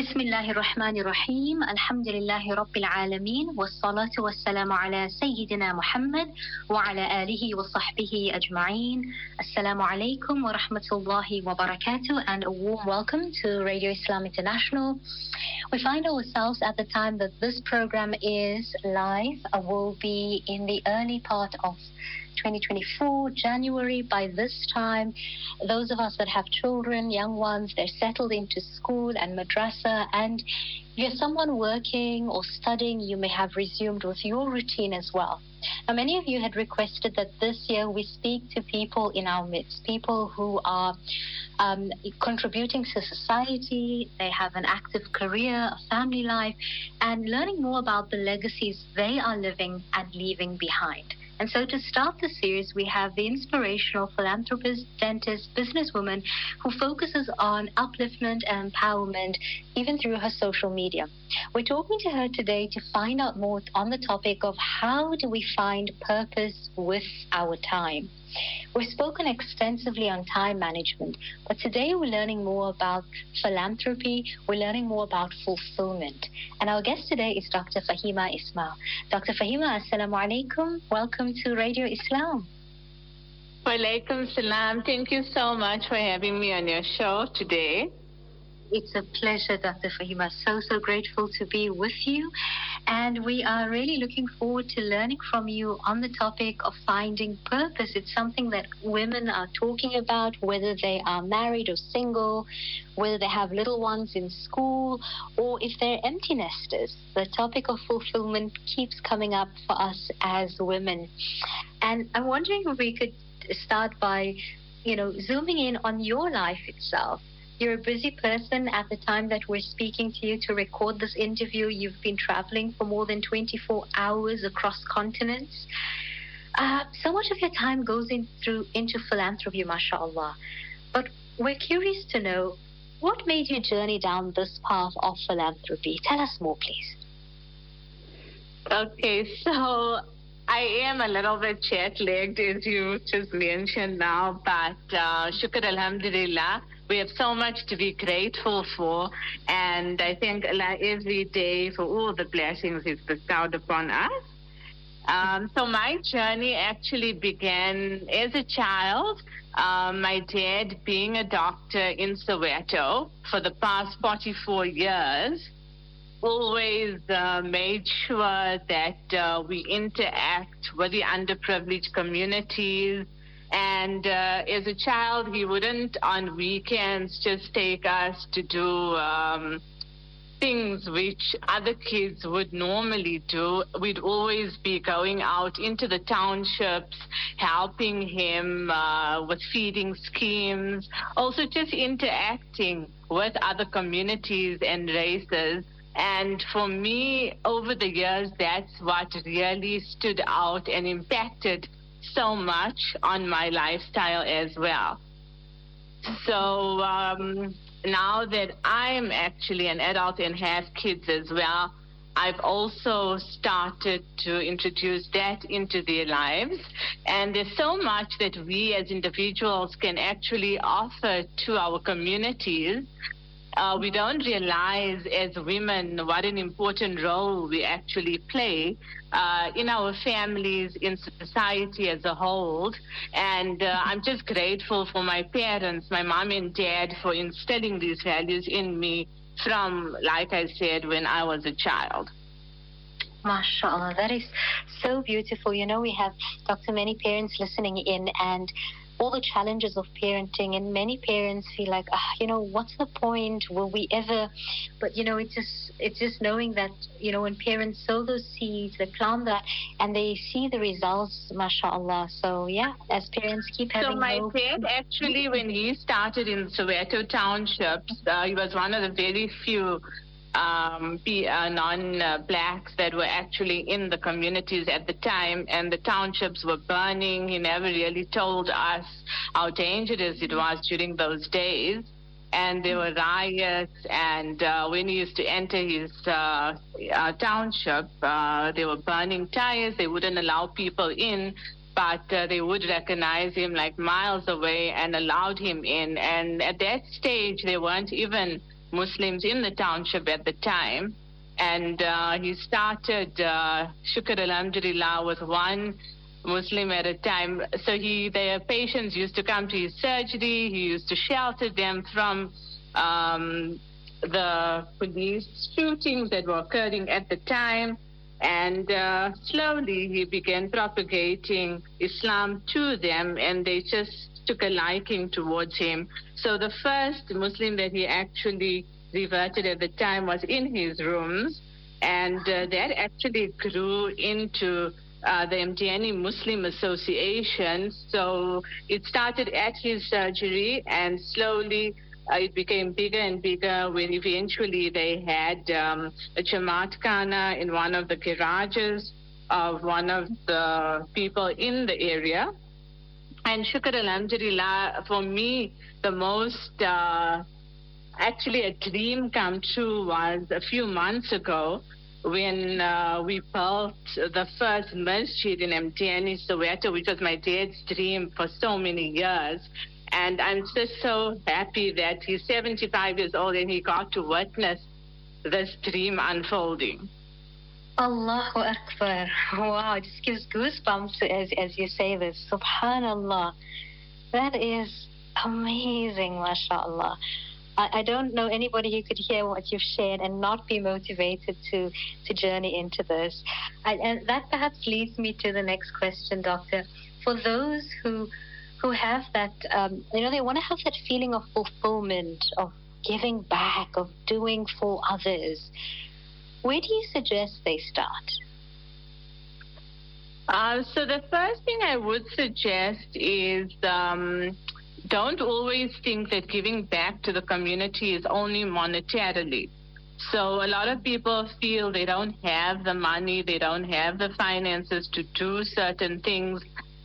بسم الله الرحمن الرحيم الحمد لله رب العالمين والصلاة والسلام على سيدنا محمد وعلى آله وصحبه أجمعين السلام عليكم ورحمة الله وبركاته and a warm welcome to Radio Islam International. We find ourselves at the time that this program is live uh, will be in the early part of 2024, January. By this time, those of us that have children, young ones, they're settled into school and madrasa. And if you're someone working or studying, you may have resumed with your routine as well. Now, many of you had requested that this year we speak to people in our midst, people who are um, contributing to society, they have an active career, a family life, and learning more about the legacies they are living and leaving behind. And so, to start the series, we have the inspirational philanthropist, dentist, businesswoman who focuses on upliftment and empowerment, even through her social media. We're talking to her today to find out more on the topic of how do we find purpose with our time. We've spoken extensively on time management, but today we're learning more about philanthropy, we're learning more about fulfillment. And our guest today is Dr. Faheema Ismail. Dr. Faheema, Assalamu alaikum. Welcome to Radio Islam. Walaikum salam. Thank you so much for having me on your show today. It's a pleasure, Dr. Faheema. So, so grateful to be with you. And we are really looking forward to learning from you on the topic of finding purpose. It's something that women are talking about, whether they are married or single, whether they have little ones in school, or if they're empty nesters. The topic of fulfillment keeps coming up for us as women. And I'm wondering if we could start by, you know, zooming in on your life itself. You're a busy person at the time that we're speaking to you to record this interview. You've been traveling for more than 24 hours across continents. Uh, so much of your time goes in through into philanthropy, mashallah. But we're curious to know what made you journey down this path of philanthropy. Tell us more, please. Okay, so I am a little bit jet lagged, as you just mentioned now, but uh, shukr alhamdulillah. We have so much to be grateful for, and I thank Allah every day for all the blessings He's bestowed upon us. Um, so my journey actually began as a child. Um, my dad being a doctor in Soweto for the past 44 years always uh, made sure that uh, we interact with the underprivileged communities. And uh, as a child, he wouldn't on weekends just take us to do um, things which other kids would normally do. We'd always be going out into the townships, helping him uh, with feeding schemes, also just interacting with other communities and races. And for me, over the years, that's what really stood out and impacted so much on my lifestyle as well. So um, now that I'm actually an adult and have kids as well, I've also started to introduce that into their lives. And there's so much that we as individuals can actually offer to our communities uh, we don't realize as women what an important role we actually play uh, in our families, in society as a whole. And uh, I'm just grateful for my parents, my mom and dad, for instilling these values in me from, like I said, when I was a child. MashaAllah, that is so beautiful. You know, we have to many parents listening in, and all the challenges of parenting and many parents feel like ah you know what's the point? Will we ever? But you know it's just it's just knowing that you know when parents sow those seeds they plant that and they see the results mashallah. So yeah as parents keep having so my hope. dad actually when he started in soweto townships uh, he was one of the very few um, uh, non-blacks that were actually in the communities at the time, and the townships were burning. He never really told us how dangerous it was during those days. And there were riots, and uh, when he used to enter his uh, uh township, uh, they were burning tires. They wouldn't allow people in, but uh, they would recognize him like miles away and allowed him in. And at that stage, they weren't even Muslims in the township at the time. And uh, he started uh, Shukr Alhamdulillah with one Muslim at a time. So he, their patients used to come to his surgery. He used to shelter them from um, the police shootings that were occurring at the time. And uh, slowly he began propagating Islam to them, and they just took a liking towards him. So the first Muslim that he actually reverted at the time was in his rooms, and uh, that actually grew into uh, the Mtiani Muslim Association. So it started at his surgery, and slowly uh, it became bigger and bigger when eventually they had um, a Jamaat in one of the garages of one of the people in the area. And Shukr Alhamdulillah, for me, the most uh, actually a dream come true was a few months ago when uh, we built the first masjid in Mtiani, Soweto, which was my dad's dream for so many years. And I'm just so happy that he's 75 years old and he got to witness this dream unfolding. Allahu Akbar. Wow, it just gives goosebumps as, as you say this. Subhanallah. That is amazing, mashallah. I, I don't know anybody who could hear what you've shared and not be motivated to, to journey into this. I, and that perhaps leads me to the next question, Doctor. For those who who have that, um, you know, they want to have that feeling of fulfillment, of giving back, of doing for others. Where do you suggest they start? Uh, so the first thing I would suggest is um, don't always think that giving back to the community is only monetarily. So a lot of people feel they don't have the money, they don't have the finances to do certain things.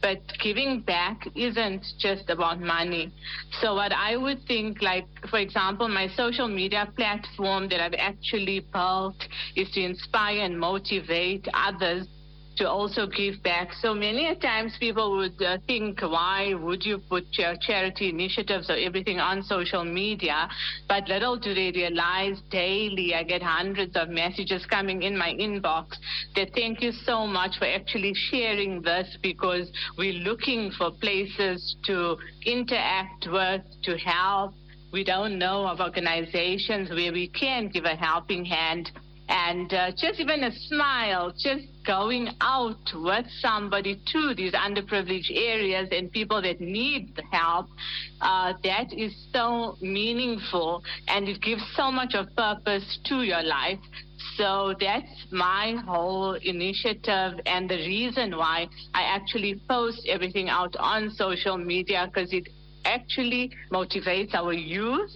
But giving back isn't just about money. So what I would think, like, for example, my social media platform that I've actually built is to inspire and motivate others to also give back. So many times people would uh, think, why would you put your charity initiatives or everything on social media? But little do they realize daily I get hundreds of messages coming in my inbox that thank you so much for actually sharing this because we're looking for places to interact with, to help. We don't know of organizations where we can give a helping hand and uh, just even a smile, just going out with somebody to these underprivileged areas and people that need help, uh, that is so meaningful and it gives so much of purpose to your life. So that's my whole initiative and the reason why I actually post everything out on social media because it actually motivates our youth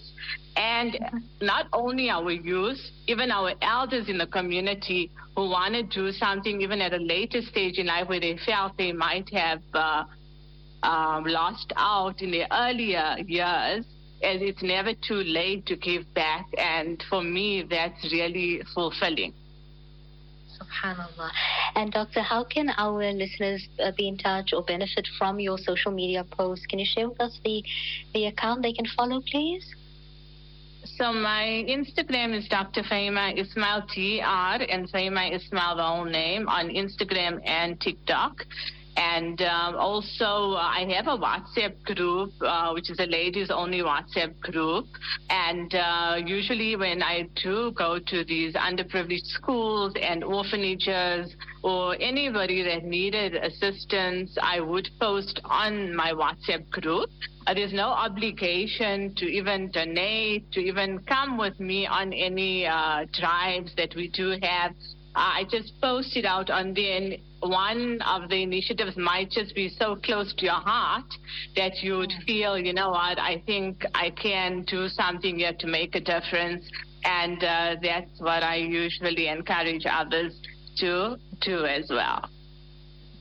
and not only our youth, even our elders in the community who want to do something even at a later stage in life where they felt they might have uh, um, lost out in their earlier years. And it's never too late to give back. And for me, that's really fulfilling. Subhanallah. And Doctor, how can our listeners uh, be in touch or benefit from your social media posts? Can you share with us the, the account they can follow, please? So my Instagram is Dr. Faheema Ismail TR and Faheema Ismail the whole name on Instagram and TikTok. And um, also, uh, I have a WhatsApp group, uh, which is a ladies only WhatsApp group. And uh, usually, when I do go to these underprivileged schools and orphanages or anybody that needed assistance, I would post on my WhatsApp group. Uh, there's no obligation to even donate, to even come with me on any uh, drives that we do have. I just posted out on there, one of the initiatives might just be so close to your heart that you would feel, you know what, I think I can do something here to make a difference. And uh, that's what I usually encourage others to do as well.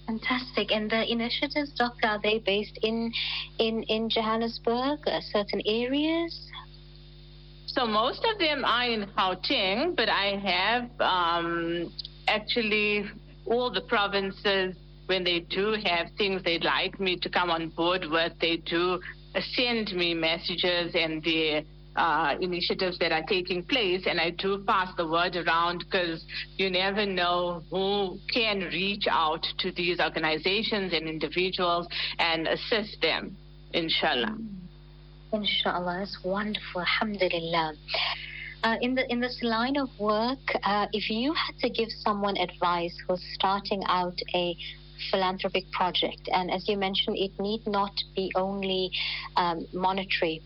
Fantastic. And the initiatives, Doctor, are they based in in in Johannesburg, uh, certain areas? So most of them are in Gauteng, but I have um, actually all the provinces when they do have things they'd like me to come on board with, they do send me messages and they uh, initiatives that are taking place, and I do pass the word around because you never know who can reach out to these organizations and individuals and assist them, inshallah. Inshallah, that's wonderful. Alhamdulillah. Uh, in the in this line of work, uh, if you had to give someone advice who's starting out a philanthropic project, and as you mentioned, it need not be only um, monetary.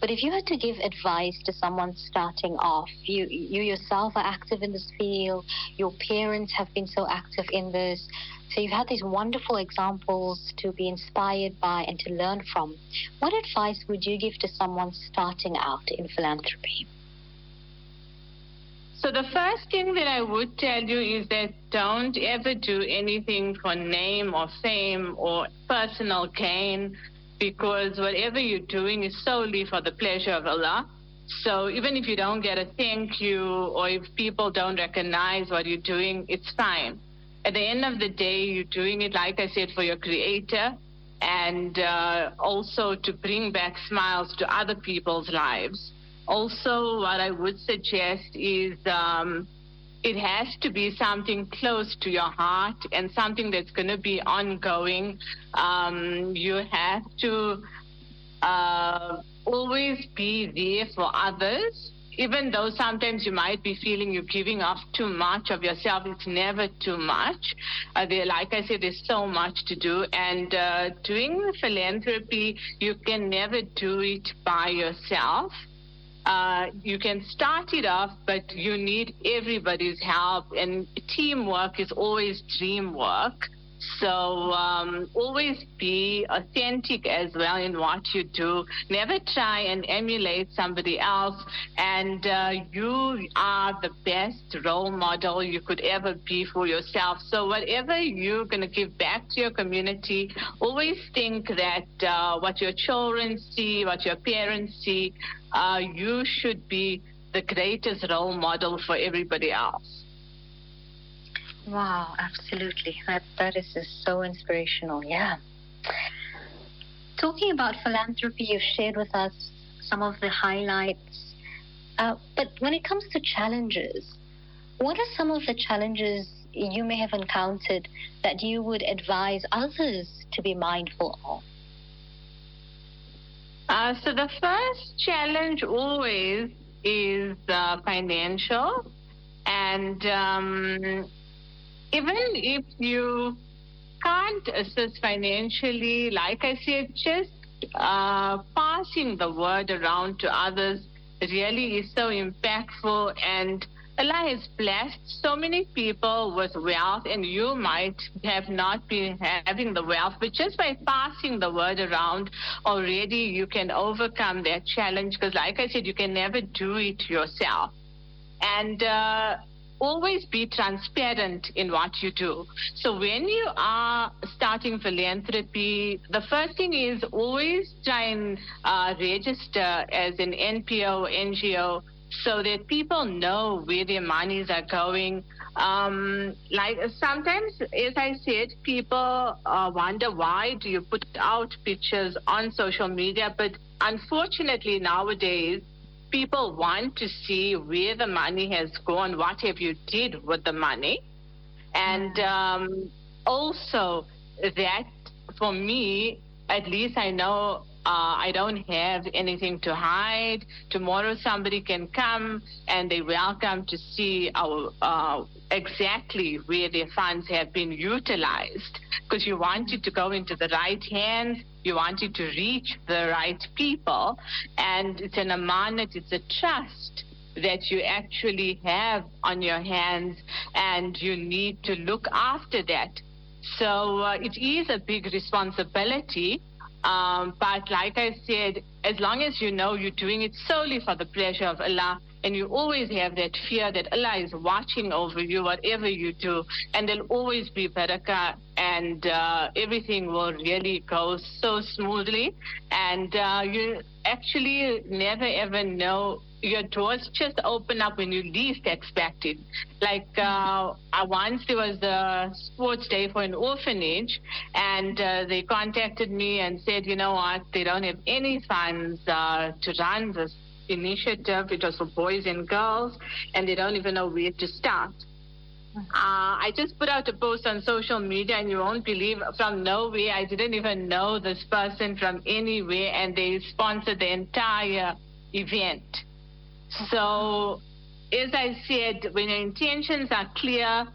But if you had to give advice to someone starting off, you you yourself are active in this field, your parents have been so active in this, so you've had these wonderful examples to be inspired by and to learn from. What advice would you give to someone starting out in philanthropy? So the first thing that I would tell you is that don't ever do anything for name or fame or personal gain because whatever you're doing is solely for the pleasure of Allah. So even if you don't get a thank you or if people don't recognize what you're doing, it's fine. At the end of the day, you're doing it, like I said, for your creator and uh, also to bring back smiles to other people's lives. Also, what I would suggest is um, it has to be something close to your heart and something that's going to be ongoing. Um, you have to uh, always be there for others. Even though sometimes you might be feeling you're giving off too much of yourself, it's never too much. Uh, there, like I said, there's so much to do. And uh, doing philanthropy, you can never do it by yourself. Uh, you can start it off, but you need everybody's help, and teamwork is always dream work. So um, always be authentic as well in what you do. Never try and emulate somebody else. And uh, you are the best role model you could ever be for yourself. So whatever you're going to give back to your community, always think that uh, what your children see, what your parents see, uh, you should be the greatest role model for everybody else. Wow, absolutely. That that is just so inspirational. Yeah. Talking about philanthropy, you've shared with us some of the highlights. Uh, but when it comes to challenges, what are some of the challenges you may have encountered that you would advise others to be mindful of? Uh, so the first challenge always is uh, financial, and um, even if you can't assist financially, like I said, just uh, passing the word around to others really is so impactful and Allah has blessed so many people with wealth, and you might have not been having the wealth, but just by passing the word around already, you can overcome that challenge. Because, like I said, you can never do it yourself. And uh, always be transparent in what you do. So when you are starting philanthropy, the first thing is always try and uh, register as an NPO, NGO, so that people know where their monies are going. Um, like sometimes, as I said, people uh, wonder why do you put out pictures on social media, but unfortunately nowadays people want to see where the money has gone, what have you did with the money, and um, also that for me, at least I know uh, I don't have anything to hide. Tomorrow somebody can come and they're welcome to see our uh, exactly where their funds have been utilized because you want it to go into the right hands. You want it to reach the right people. And it's an amanat, it's a trust that you actually have on your hands and you need to look after that. So uh, it is a big responsibility um, but like I said, as long as you know you're doing it solely for the pleasure of Allah, and you always have that fear that Allah is watching over you, whatever you do, and there'll always be barakah, and uh, everything will really go so smoothly, and uh, you actually never ever know your doors just open up when you least expect it. Like uh, once there was a sports day for an orphanage, and uh, they contacted me and said, you know what, they don't have any funds uh, to run this initiative. It was for boys and girls, and they don't even know where to start. Uh, I just put out a post on social media, and you won't believe from nowhere. I didn't even know this person from anywhere, and they sponsored the entire event. So, as I said, when your intentions are clear,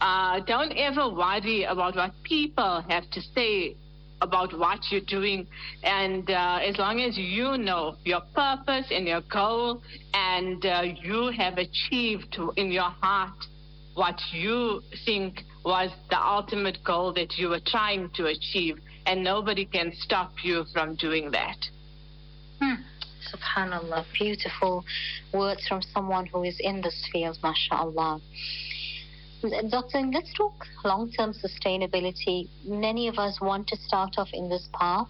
uh, don't ever worry about what people have to say about what you're doing. And uh, as long as you know your purpose and your goal, and uh, you have achieved in your heart what you think was the ultimate goal that you were trying to achieve, and nobody can stop you from doing that. Hmm. Subhanallah, beautiful words from someone who is in this field, mashallah. Dr. let's talk long term sustainability. Many of us want to start off in this path,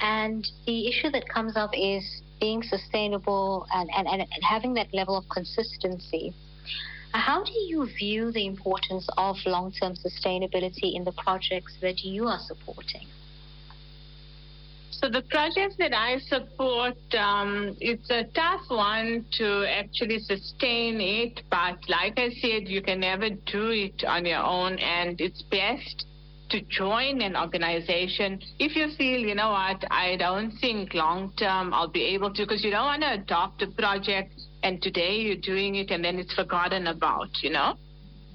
and the issue that comes up is being sustainable and, and, and having that level of consistency. How do you view the importance of long term sustainability in the projects that you are supporting? So the projects that I support, um, it's a tough one to actually sustain it. But like I said, you can never do it on your own, and it's best to join an organization if you feel, you know what, I don't think long term I'll be able to, because you don't want to adopt a project and today you're doing it and then it's forgotten about, you know.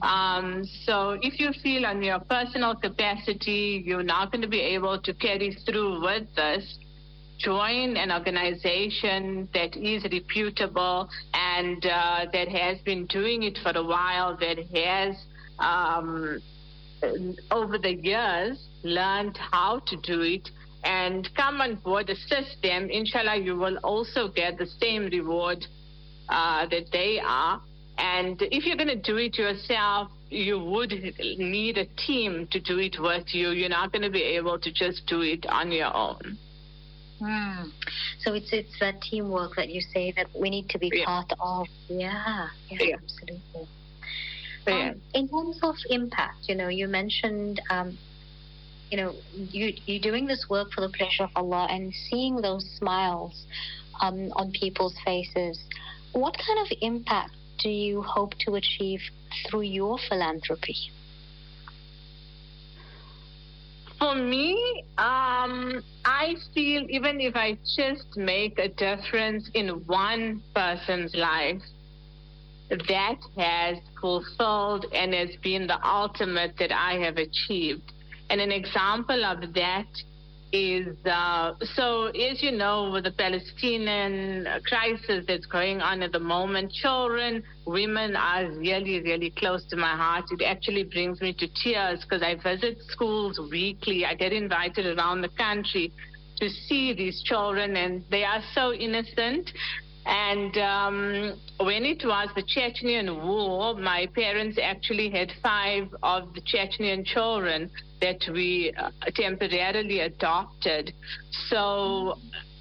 Um, so if you feel on your personal capacity you're not going to be able to carry through with this, join an organization that is reputable and uh, that has been doing it for a while, that has um, over the years learned how to do it and come on board, assist them. Inshallah, you will also get the same reward uh, that they are. And if you're going to do it yourself, you would need a team to do it with you. You're not going to be able to just do it on your own. Mm. So it's it's that teamwork that you say that we need to be yeah. part of. Yeah, yeah, yeah. absolutely. Yeah. Um, in terms of impact, you know, you mentioned, um, you know, you you're doing this work for the pleasure of Allah and seeing those smiles um, on people's faces. What kind of impact do you hope to achieve through your philanthropy? For me, um, I feel even if I just make a difference in one person's life, that has fulfilled and has been the ultimate that I have achieved. And an example of that is uh, so, as you know, with the Palestinian crisis that's going on at the moment, children, women are really, really close to my heart. It actually brings me to tears because I visit schools weekly. I get invited around the country to see these children, and they are so innocent. And um, when it was the Chechenian war, my parents actually had five of the Chechenian children that we uh, temporarily adopted. So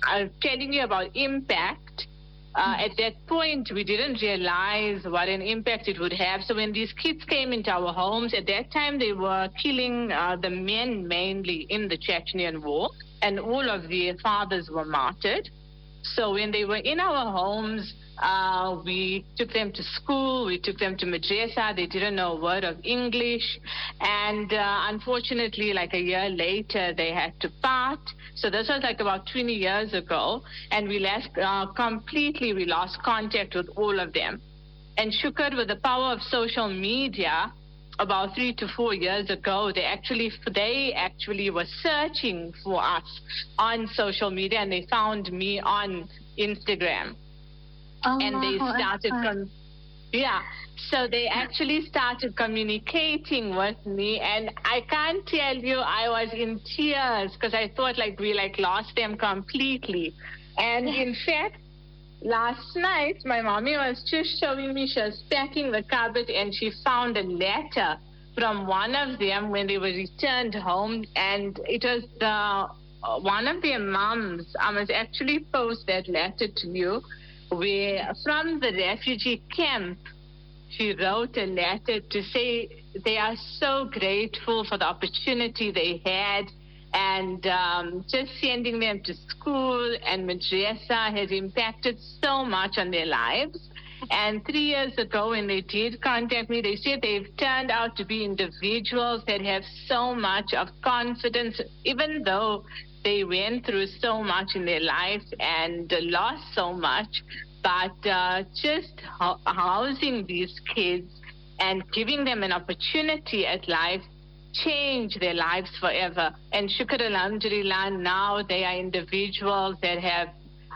I'm telling you about impact. Uh, at that point, we didn't realize what an impact it would have. So when these kids came into our homes, at that time they were killing uh, the men mainly in the Chechenian war, and all of their fathers were martyred. So when they were in our homes, uh, we took them to school, we took them to madrasa. They didn't know a word of English. And uh, unfortunately, like a year later, they had to part. So this was like about 20 years ago. And we left uh, completely, we lost contact with all of them. And shukr, with the power of social media, about three to four years ago, they actually they actually were searching for us on social media, and they found me on Instagram, oh, and they started com- yeah. So they actually started communicating with me, and I can't tell you, I was in tears because I thought like we like lost them completely, and in fact last night, my mommy was just showing me she was packing the cupboard and she found a letter from one of them when they were returned home, and it was the uh, one of their moms. I must actually post that letter to you, where from the refugee camp, she wrote a letter to say they are so grateful for the opportunity they had and um, just sending them to school and madrasa has impacted so much on their lives. And three years ago, when they did contact me, they said they've turned out to be individuals that have so much of confidence, even though they went through so much in their life and lost so much. But uh, just housing these kids and giving them an opportunity at life change their lives forever. And shukr alhamdulillah, now they are individuals that have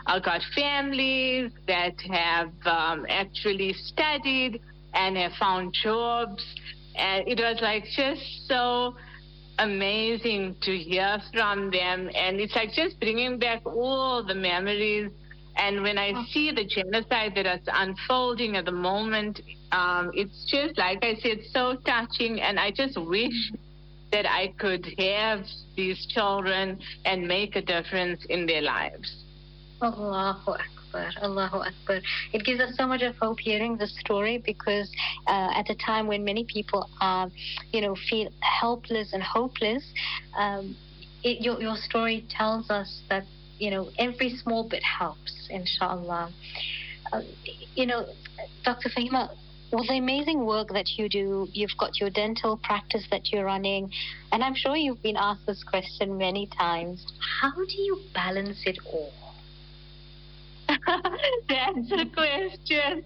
uh, got families, that have um, actually studied and have found jobs. And it was like just so amazing to hear from them. And it's like just bringing back all the memories. And when I see the genocide that is unfolding at the moment, um, it's just, like I said, so touching. And I just wish that I could have these children and make a difference in their lives. Allahu Akbar, Allahu Akbar. It gives us so much of hope hearing the story because uh, at a time when many people are, you know, feel helpless and hopeless, um, it, your, your story tells us that, you know, every small bit helps, inshallah. Uh, you know, Dr. Faheema, with the amazing work that you do, you've got your dental practice that you're running, and I'm sure you've been asked this question many times. How do you balance it all? That's a question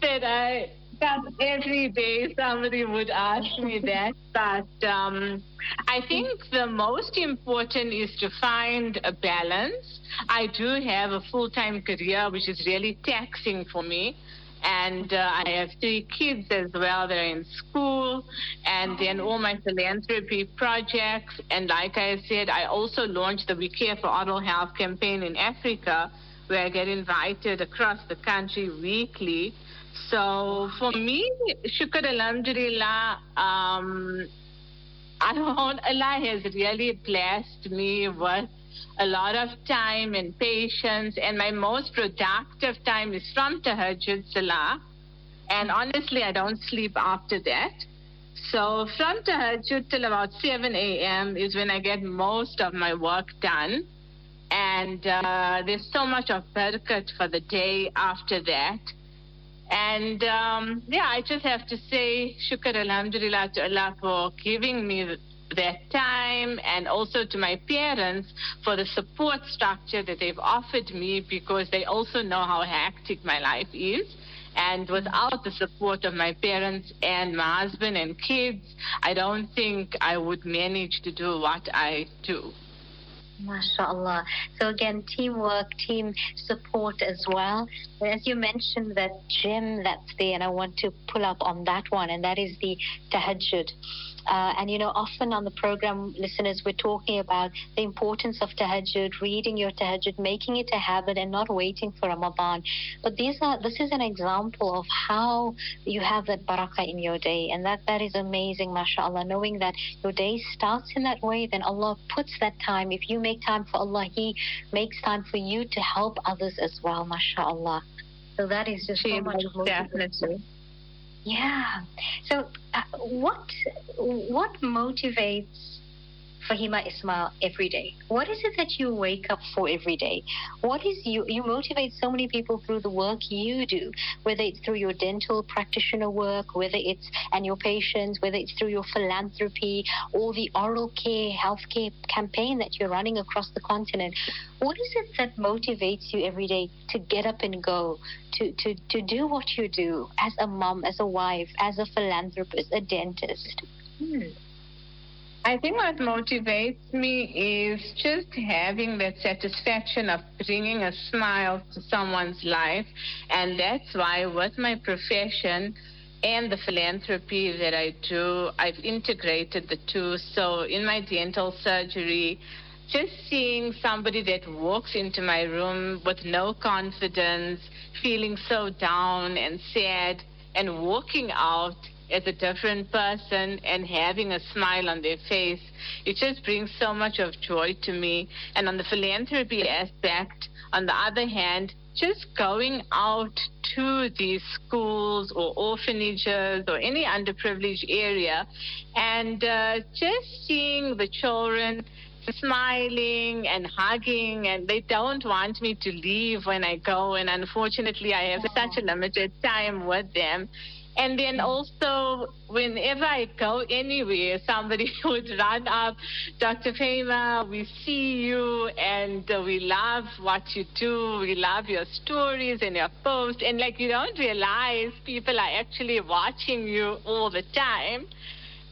that I that every day somebody would ask me that. But um, I think the most important is to find a balance. I do have a full time career, which is really taxing for me and uh, I have three kids as well. They're in school, and then all my philanthropy projects. And like I said, I also launched the We Care for Oral Health campaign in Africa, where I get invited across the country weekly. So for me, shukr alhamdulillah, um, Allah has really blessed me with a lot of time and patience, and my most productive time is from Tahajjud Salah. And honestly, I don't sleep after that. So from Tahajjud till about 7 a.m. is when I get most of my work done. And uh, there's so much of barakat for the day after that. And um, yeah, I just have to say shukr alhamdulillah to Allah for giving me that time and also to my parents for the support structure that they've offered me because they also know how hectic my life is. And without the support of my parents and my husband and kids, I don't think I would manage to do what I do. MashaAllah. So again, teamwork, team support as well. As you mentioned that gym that's there, and I want to pull up on that one, and that is the tahajjud. Uh, and you know, often on the program, listeners, we're talking about the importance of tahajjud, reading your tahajjud, making it a habit, and not waiting for Ramadan. But these are this is an example of how you have that barakah in your day, and that that is amazing, mashallah. Knowing that your day starts in that way, then Allah puts that time. If you make time for Allah, He makes time for you to help others as well, mashallah. So that is just so much definitely. Yeah. So, uh, what what motivates Faheema Ismail every day? What is it that you wake up for every day? What is you you motivate so many people through the work you do, whether it's through your dental practitioner work, whether it's and your patients, whether it's through your philanthropy or the oral care healthcare campaign that you're running across the continent. What is it that motivates you every day to get up and go, to, to, to do what you do as a mom, as a wife, as a philanthropist, a dentist? Hmm. I think what motivates me is just having that satisfaction of bringing a smile to someone's life. And that's why, with my profession and the philanthropy that I do, I've integrated the two. So, in my dental surgery, just seeing somebody that walks into my room with no confidence, feeling so down and sad, and walking out as a different person and having a smile on their face, it just brings so much of joy to me. And on the philanthropy aspect, on the other hand, just going out to these schools or orphanages or any underprivileged area and uh, just seeing the children smiling and hugging, and they don't want me to leave when I go. And unfortunately, I have such a limited time with them. And then also, whenever I go anywhere, somebody would run up, Dr. Faheema, we see you and uh, we love what you do. We love your stories and your posts. And like you don't realize people are actually watching you all the time.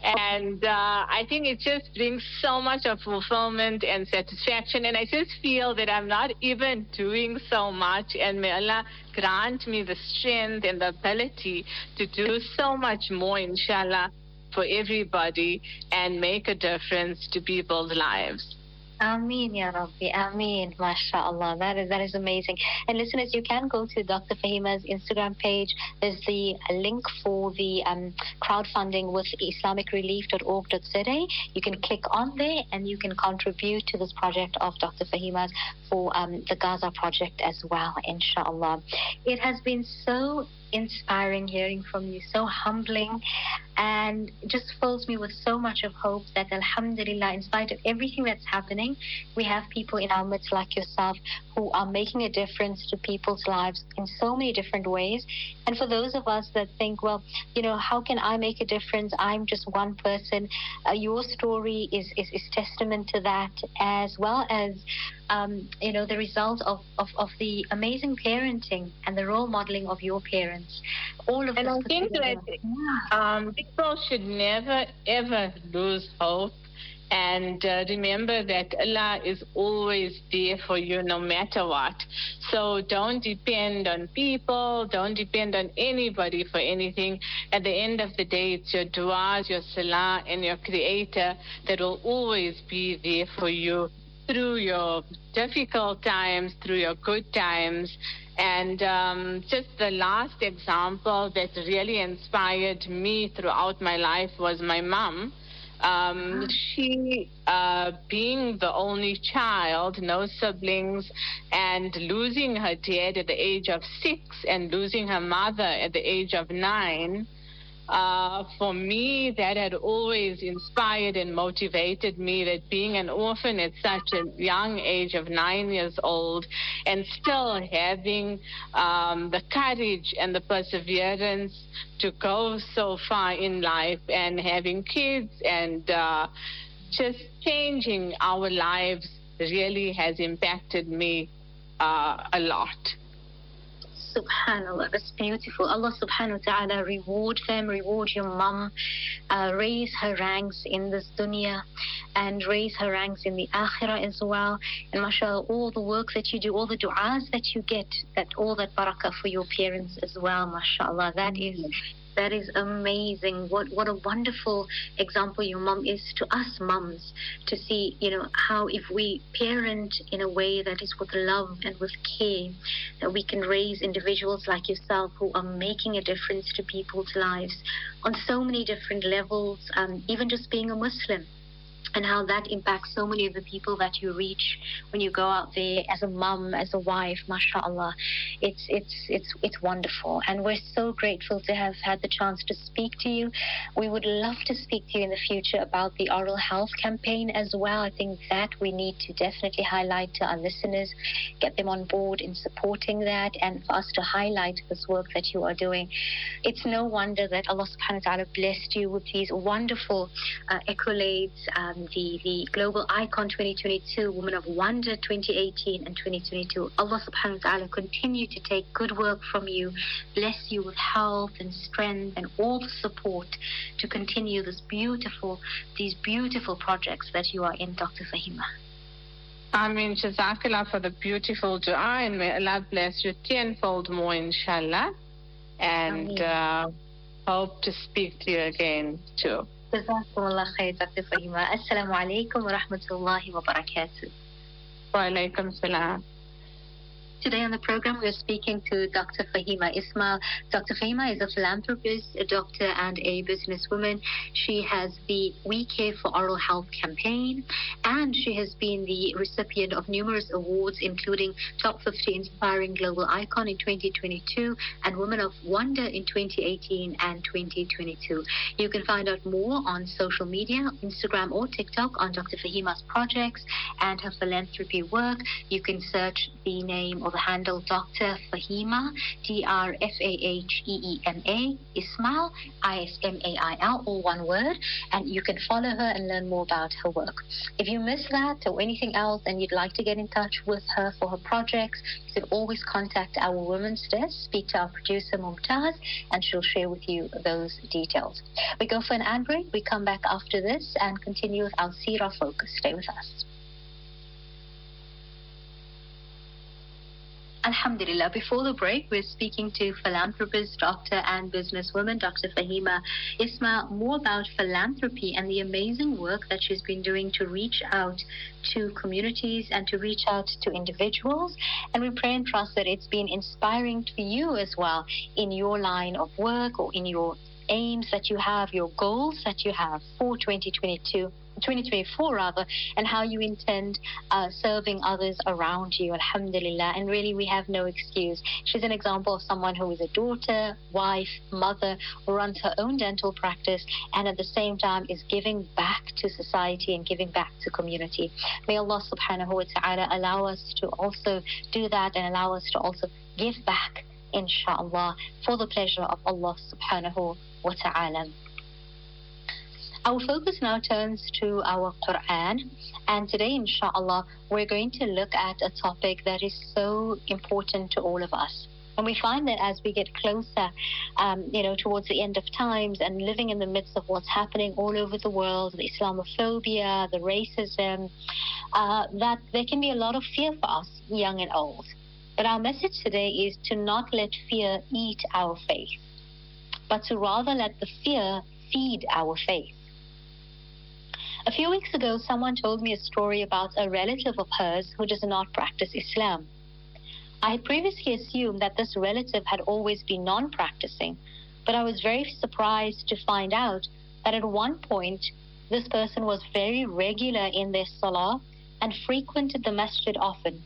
And uh, I think it just brings so much of fulfillment and satisfaction. And I just feel that I'm not even doing so much. And may Allah grant me the strength and the ability to do so much more, inshallah, for everybody and make a difference to people's lives. Ameen, Ya Rabbi. Ameen. MashaAllah. That is, that is amazing. And listeners, you can go to Dr. Faheema's Instagram page. There's the link for the um, crowdfunding with islamicrelief.org.za. You can click on there and you can contribute to this project of Dr. Faheema's for um, the Gaza project as well, inshallah. It has been so inspiring hearing from you, so humbling, and just fills me with so much of hope that Alhamdulillah, in spite of everything that's happening, we have people in our midst like yourself who are making a difference to people's lives in so many different ways. And for those of us that think, well, you know, how can I make a difference? I'm just one person. Uh, your story is, is, is testament to that, as well as um, you know, the result of, of, of the amazing parenting and the role modeling of your parents. All of and I think that um, people should never ever lose hope. And uh, remember that Allah is always there for you no matter what. So don't depend on people, don't depend on anybody for anything. At the end of the day, it's your du'as, your salah, and your creator that will always be there for you through your difficult times, through your good times. And um, just the last example that really inspired me throughout my life was my mom. Um, she, uh, being the only child, no siblings, and losing her dad at the age of six and losing her mother at the age of nine, uh, for me, that had always inspired and motivated me that being an orphan at such a young age of nine years old and still having um, the courage and the perseverance to go so far in life and having kids and uh, just changing our lives really has impacted me uh, a lot. Subhanallah, that's beautiful. Allah subhanahu wa ta'ala reward them, reward your mom, uh, raise her ranks in this dunya and raise her ranks in the akhirah as well. And mashallah, all the work that you do, all the du'as that you get, that all that barakah for your parents as well, mashallah. That is that is amazing. What what a wonderful example your mom is to us mums to see, you know, how if we parent in a way that is with love and with care, that we can raise individuals like yourself who are making a difference to people's lives on so many different levels, um, even just being a Muslim and how that impacts so many of the people that you reach when you go out there as a mum, as a wife, mashallah. It's it's it's it's wonderful. And we're so grateful to have had the chance to speak to you. We would love to speak to you in the future about the oral health campaign as well. I think that we need to definitely highlight to our listeners, get them on board in supporting that and for us to highlight this work that you are doing. It's no wonder that Allah subhanahu wa ta'ala blessed you with these wonderful uh, accolades. Um, the, the Global Icon 2022, Woman of Wonder 2018 and 2022. Allah subhanahu wa ta'ala continue to take good work from you, bless you with health and strength and all the support to continue this beautiful, these beautiful projects that you are in, Dr. Faheema. I mean, Jazakallah for the beautiful dua, and may Allah bless you tenfold more, inshallah. And uh, hope to speak to you again, too. جزاكم الله خير دكتور فهيمة السلام عليكم ورحمة الله وبركاته. وعليكم السلام. Today on the program, we're speaking to Dr. Faheema Ismail. Dr. Faheema is a philanthropist, a doctor, and a businesswoman. She has the We Care for Oral Health campaign, and she has been the recipient of numerous awards, including Top 50 Inspiring Global Icon in 2022 and Woman of Wonder in 2018 and 2022. You can find out more on social media, Instagram or TikTok, on Dr. Faheema's projects and her philanthropy work. You can search the name of the handle Dr. Faheema, D R F A H E E M A, Ismail, I S M A I L, all one word, and you can follow her and learn more about her work. If you miss that or anything else and you'd like to get in touch with her for her projects, you can always contact our women's desk, speak to our producer Mumtaz, and she'll share with you those details. We go for an ad break, we come back after this and continue with our Sira focus. Stay with us. Alhamdulillah. Before the break, we're speaking to philanthropist, doctor, and businesswoman, Dr. Faheema Ismail, more about philanthropy and the amazing work that she's been doing to reach out to communities and to reach out to individuals. And we pray and trust that it's been inspiring to you as well in your line of work or in your aims that you have, your goals that you have for 2022 2024 rather, and how you intend uh, serving others around you. Alhamdulillah. And really, we have no excuse. She's an example of someone who is a daughter, wife, mother, runs her own dental practice, and at the same time is giving back to society and giving back to community. May Allah subhanahu wa ta'ala allow us to also do that and allow us to also give back, inshallah, for the pleasure of Allah subhanahu wa ta'ala. Our focus now turns to our Quran, and today, inshallah, we're going to look at a topic that is so important to all of us. And we find that as we get closer, um, you know, towards the end of times and living in the midst of what's happening all over the world, the Islamophobia, the racism, uh, that there can be a lot of fear for us, young and old. But our message today is to not let fear eat our faith, but to rather let the fear feed our faith. A few weeks ago, someone told me a story about a relative of hers who does not practice Islam. I had previously assumed that this relative had always been non practicing, but I was very surprised to find out that at one point this person was very regular in their salah and frequented the masjid often.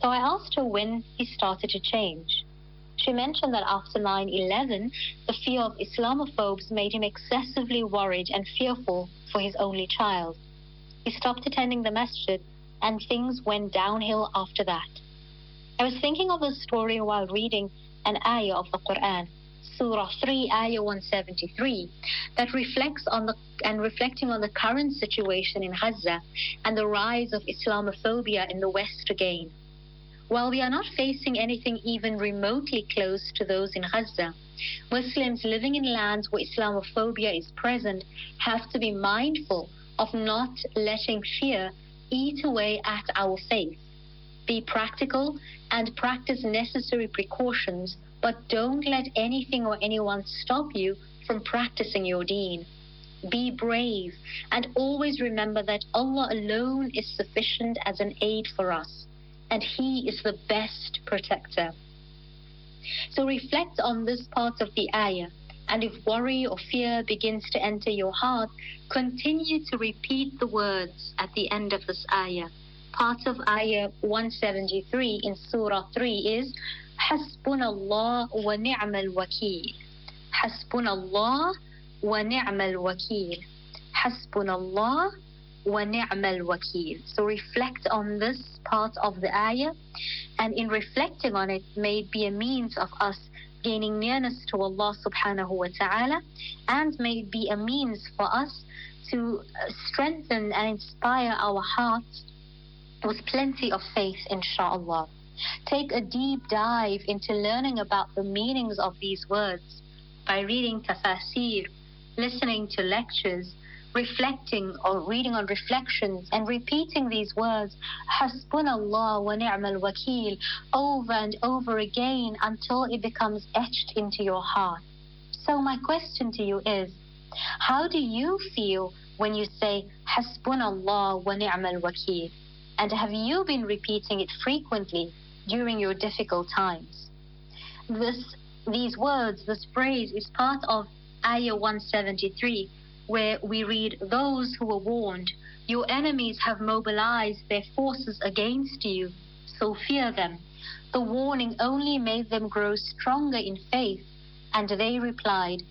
So I asked her when he started to change. She mentioned that after 9 11, the fear of Islamophobes made him excessively worried and fearful for his only child. He stopped attending the masjid and things went downhill after that. I was thinking of a story while reading an ayah of the Quran, Surah 3, ayah 173, that reflects on the and reflecting on the current situation in Gaza and the rise of Islamophobia in the West again. While we are not facing anything even remotely close to those in Gaza, Muslims living in lands where Islamophobia is present have to be mindful of not letting fear eat away at our faith. Be practical and practice necessary precautions, but don't let anything or anyone stop you from practicing your deen. Be brave and always remember that Allah alone is sufficient as an aid for us, and He is the best protector. So reflect on this part of the ayah. And if worry or fear begins to enter your heart, continue to repeat the words at the end of this ayah. Part of ayah 173 in Surah 3 is Hasbunallah wa ni'mal wakil. Hasbunallah wa ni'mal wakil. Hasbunallah وَنِعْمَ الْوَكِيلِ So reflect on this part of the ayah and in reflecting on it may be a means of us gaining nearness to Allah subhanahu wa ta'ala and may be a means for us to strengthen and inspire our hearts with plenty of faith inshallah. Take a deep dive into learning about the meanings of these words by reading tafsir, listening to lectures, reflecting or reading on reflections and repeating these words, Hasbunallah wa ni'mal wakil, over and over again until it becomes etched into your heart. So, my question to you is how do you feel when you say Hasbunallah wa ni'mal wakil? And have you been repeating it frequently during your difficult times. This, these words, this phrase is part of Ayah 173, where we read, Those who were warned, your enemies have mobilized their forces against you, so fear them. The warning only made them grow stronger in faith, and they replied,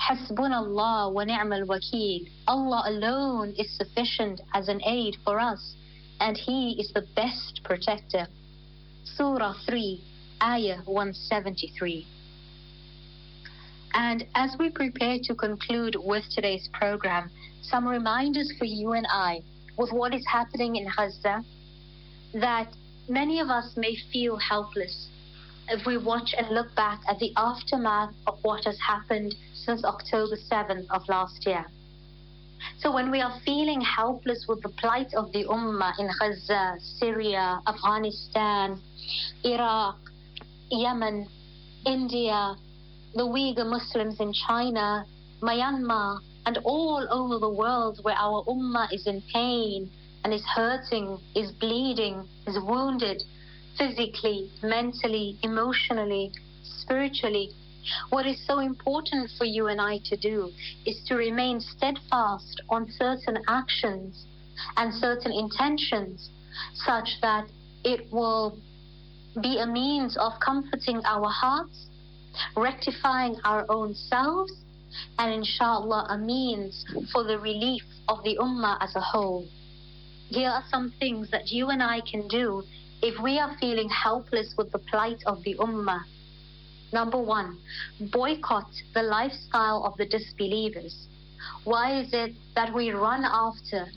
Hasbunallah wa ni'mal wakil. Allah alone is sufficient as an aid for us, and He is the best protector. Surah 3, Ayah 173. And as we prepare to conclude with today's program, some reminders for you and I with what is happening in Gaza that many of us may feel helpless if we watch and look back at the aftermath of what has happened since October 7th of last year. So when we are feeling helpless with the plight of the Ummah in Gaza, Syria, Afghanistan, Iraq, Yemen, India, the Uyghur Muslims in China, Myanmar, and all over the world where our Ummah is in pain and is hurting, is bleeding, is wounded, physically, mentally, emotionally, spiritually. What is so important for you and I to do is to remain steadfast on certain actions and certain intentions such that it will be a means of comforting our hearts, rectifying our own selves, and inshallah a means for the relief of the ummah as a whole. Here are some things that you and I can do if we are feeling helpless with the plight of the Ummah, number one, boycott the lifestyle of the disbelievers. Why is it that we run after,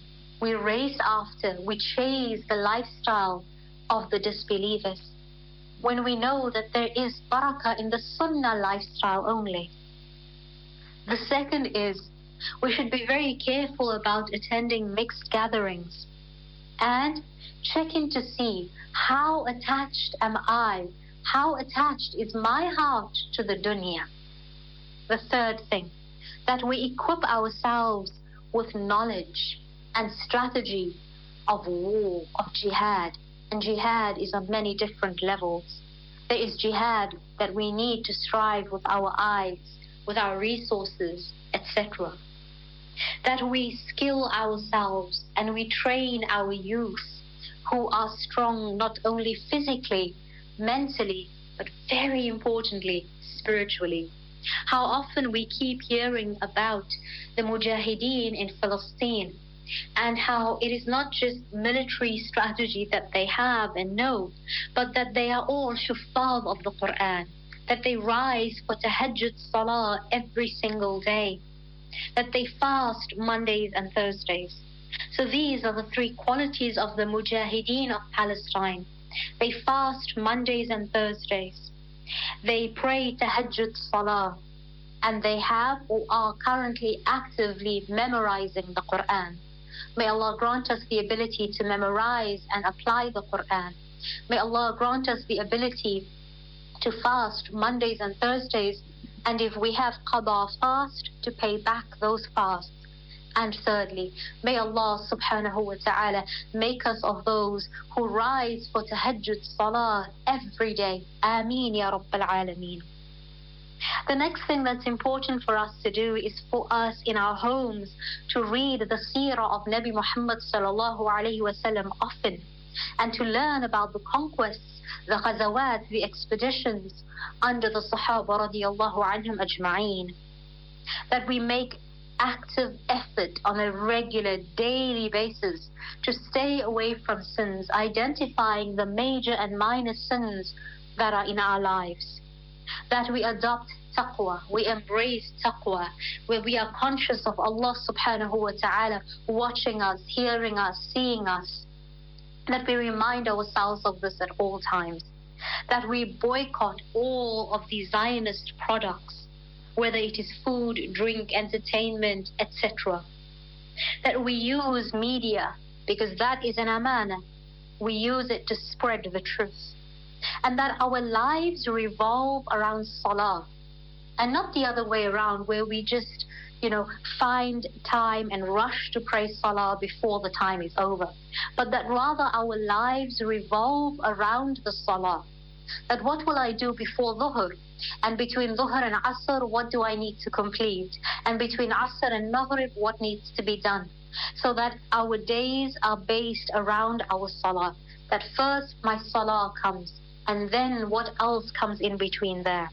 we race after, we chase the lifestyle of the disbelievers when we know that there is barakah in the sunnah lifestyle only? The second is we should be very careful about attending mixed gatherings and checking to see how attached am I? How attached is my heart to the dunya? The third thing, that we equip ourselves with knowledge and strategy of war, of jihad. And jihad is on many different levels. There is jihad that we need to strive with our eyes, with our resources, etc. That we skill ourselves and we train our youth who are strong not only physically, mentally, but very importantly, spiritually. How often we keep hearing about the Mujahideen in Palestine and how it is not just military strategy that they have and know, but that they are all shufab of the Quran, that they rise for tahajjud salah every single day, that they fast Mondays and Thursdays, so these are the three qualities of the Mujahideen of Palestine. They fast Mondays and Thursdays. They pray Tahajjud Salah. And they have or are currently actively memorizing the Quran. May Allah grant us the ability to memorize and apply the Quran. May Allah grant us the ability to fast Mondays and Thursdays, and if we have qada fast, to pay back those fasts. And thirdly, may Allah subhanahu wa ta'ala make us of those who rise for tahajjud salah every day. Ameen ya Rabbil Alameen. The next thing that's important for us to do is for us in our homes to read the seerah of Nabi Muhammad sallallahu alayhi wasallam often and to learn about the conquests, the ghazawat, the expeditions under the Sahaba radiallahu anhum ajma'een. That we make active effort on a regular daily basis to stay away from sins, identifying the major and minor sins that are in our lives. That we adopt taqwa, we embrace taqwa, where we are conscious of Allah subhanahu wa ta'ala watching us, hearing us, seeing us. That we remind ourselves of this at all times. That we boycott all of these Zionist products whether it is food, drink, entertainment, etc. That we use media because that is an amana. We use it to spread the truth. And that our lives revolve around salah and not the other way around where we just you know, find time and rush to pray salah before the time is over, but that rather our lives revolve around the salah. That what will I do before dhuhr? And between dhuhr and asr, what do I need to complete? And between asr and maghrib, what needs to be done? So that our days are based around our salah. That first my salah comes, and then what else comes in between there.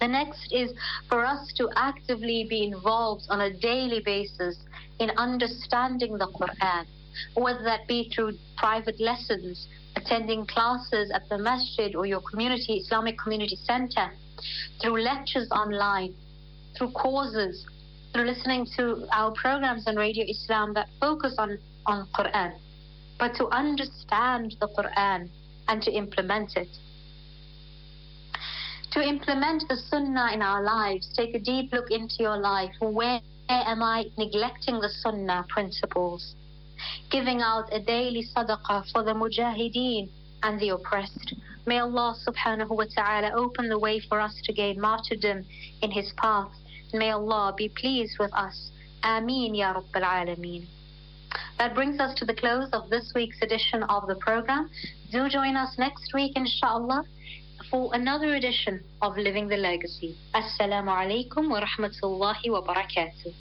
The next is for us to actively be involved on a daily basis in understanding the Quran, whether that be through private lessons, attending classes at the masjid or your community, Islamic community center, through lectures online, through courses, through listening to our programs on Radio Islam that focus on, on Quran, but to understand the Quran and to implement it. To implement the Sunnah in our lives, take a deep look into your life. Where am I neglecting the Sunnah principles? Giving out a daily sadaqah for the mujahideen and the oppressed. May Allah subhanahu wa ta'ala open the way for us to gain martyrdom in His path. May Allah be pleased with us. Ameen Ya Rabbil Alameen. That brings us to the close of this week's edition of the program. Do join us next week, inshallah for another edition of Living the Legacy. Assalamu alaikum wa rahmatullahi wa barakatuh.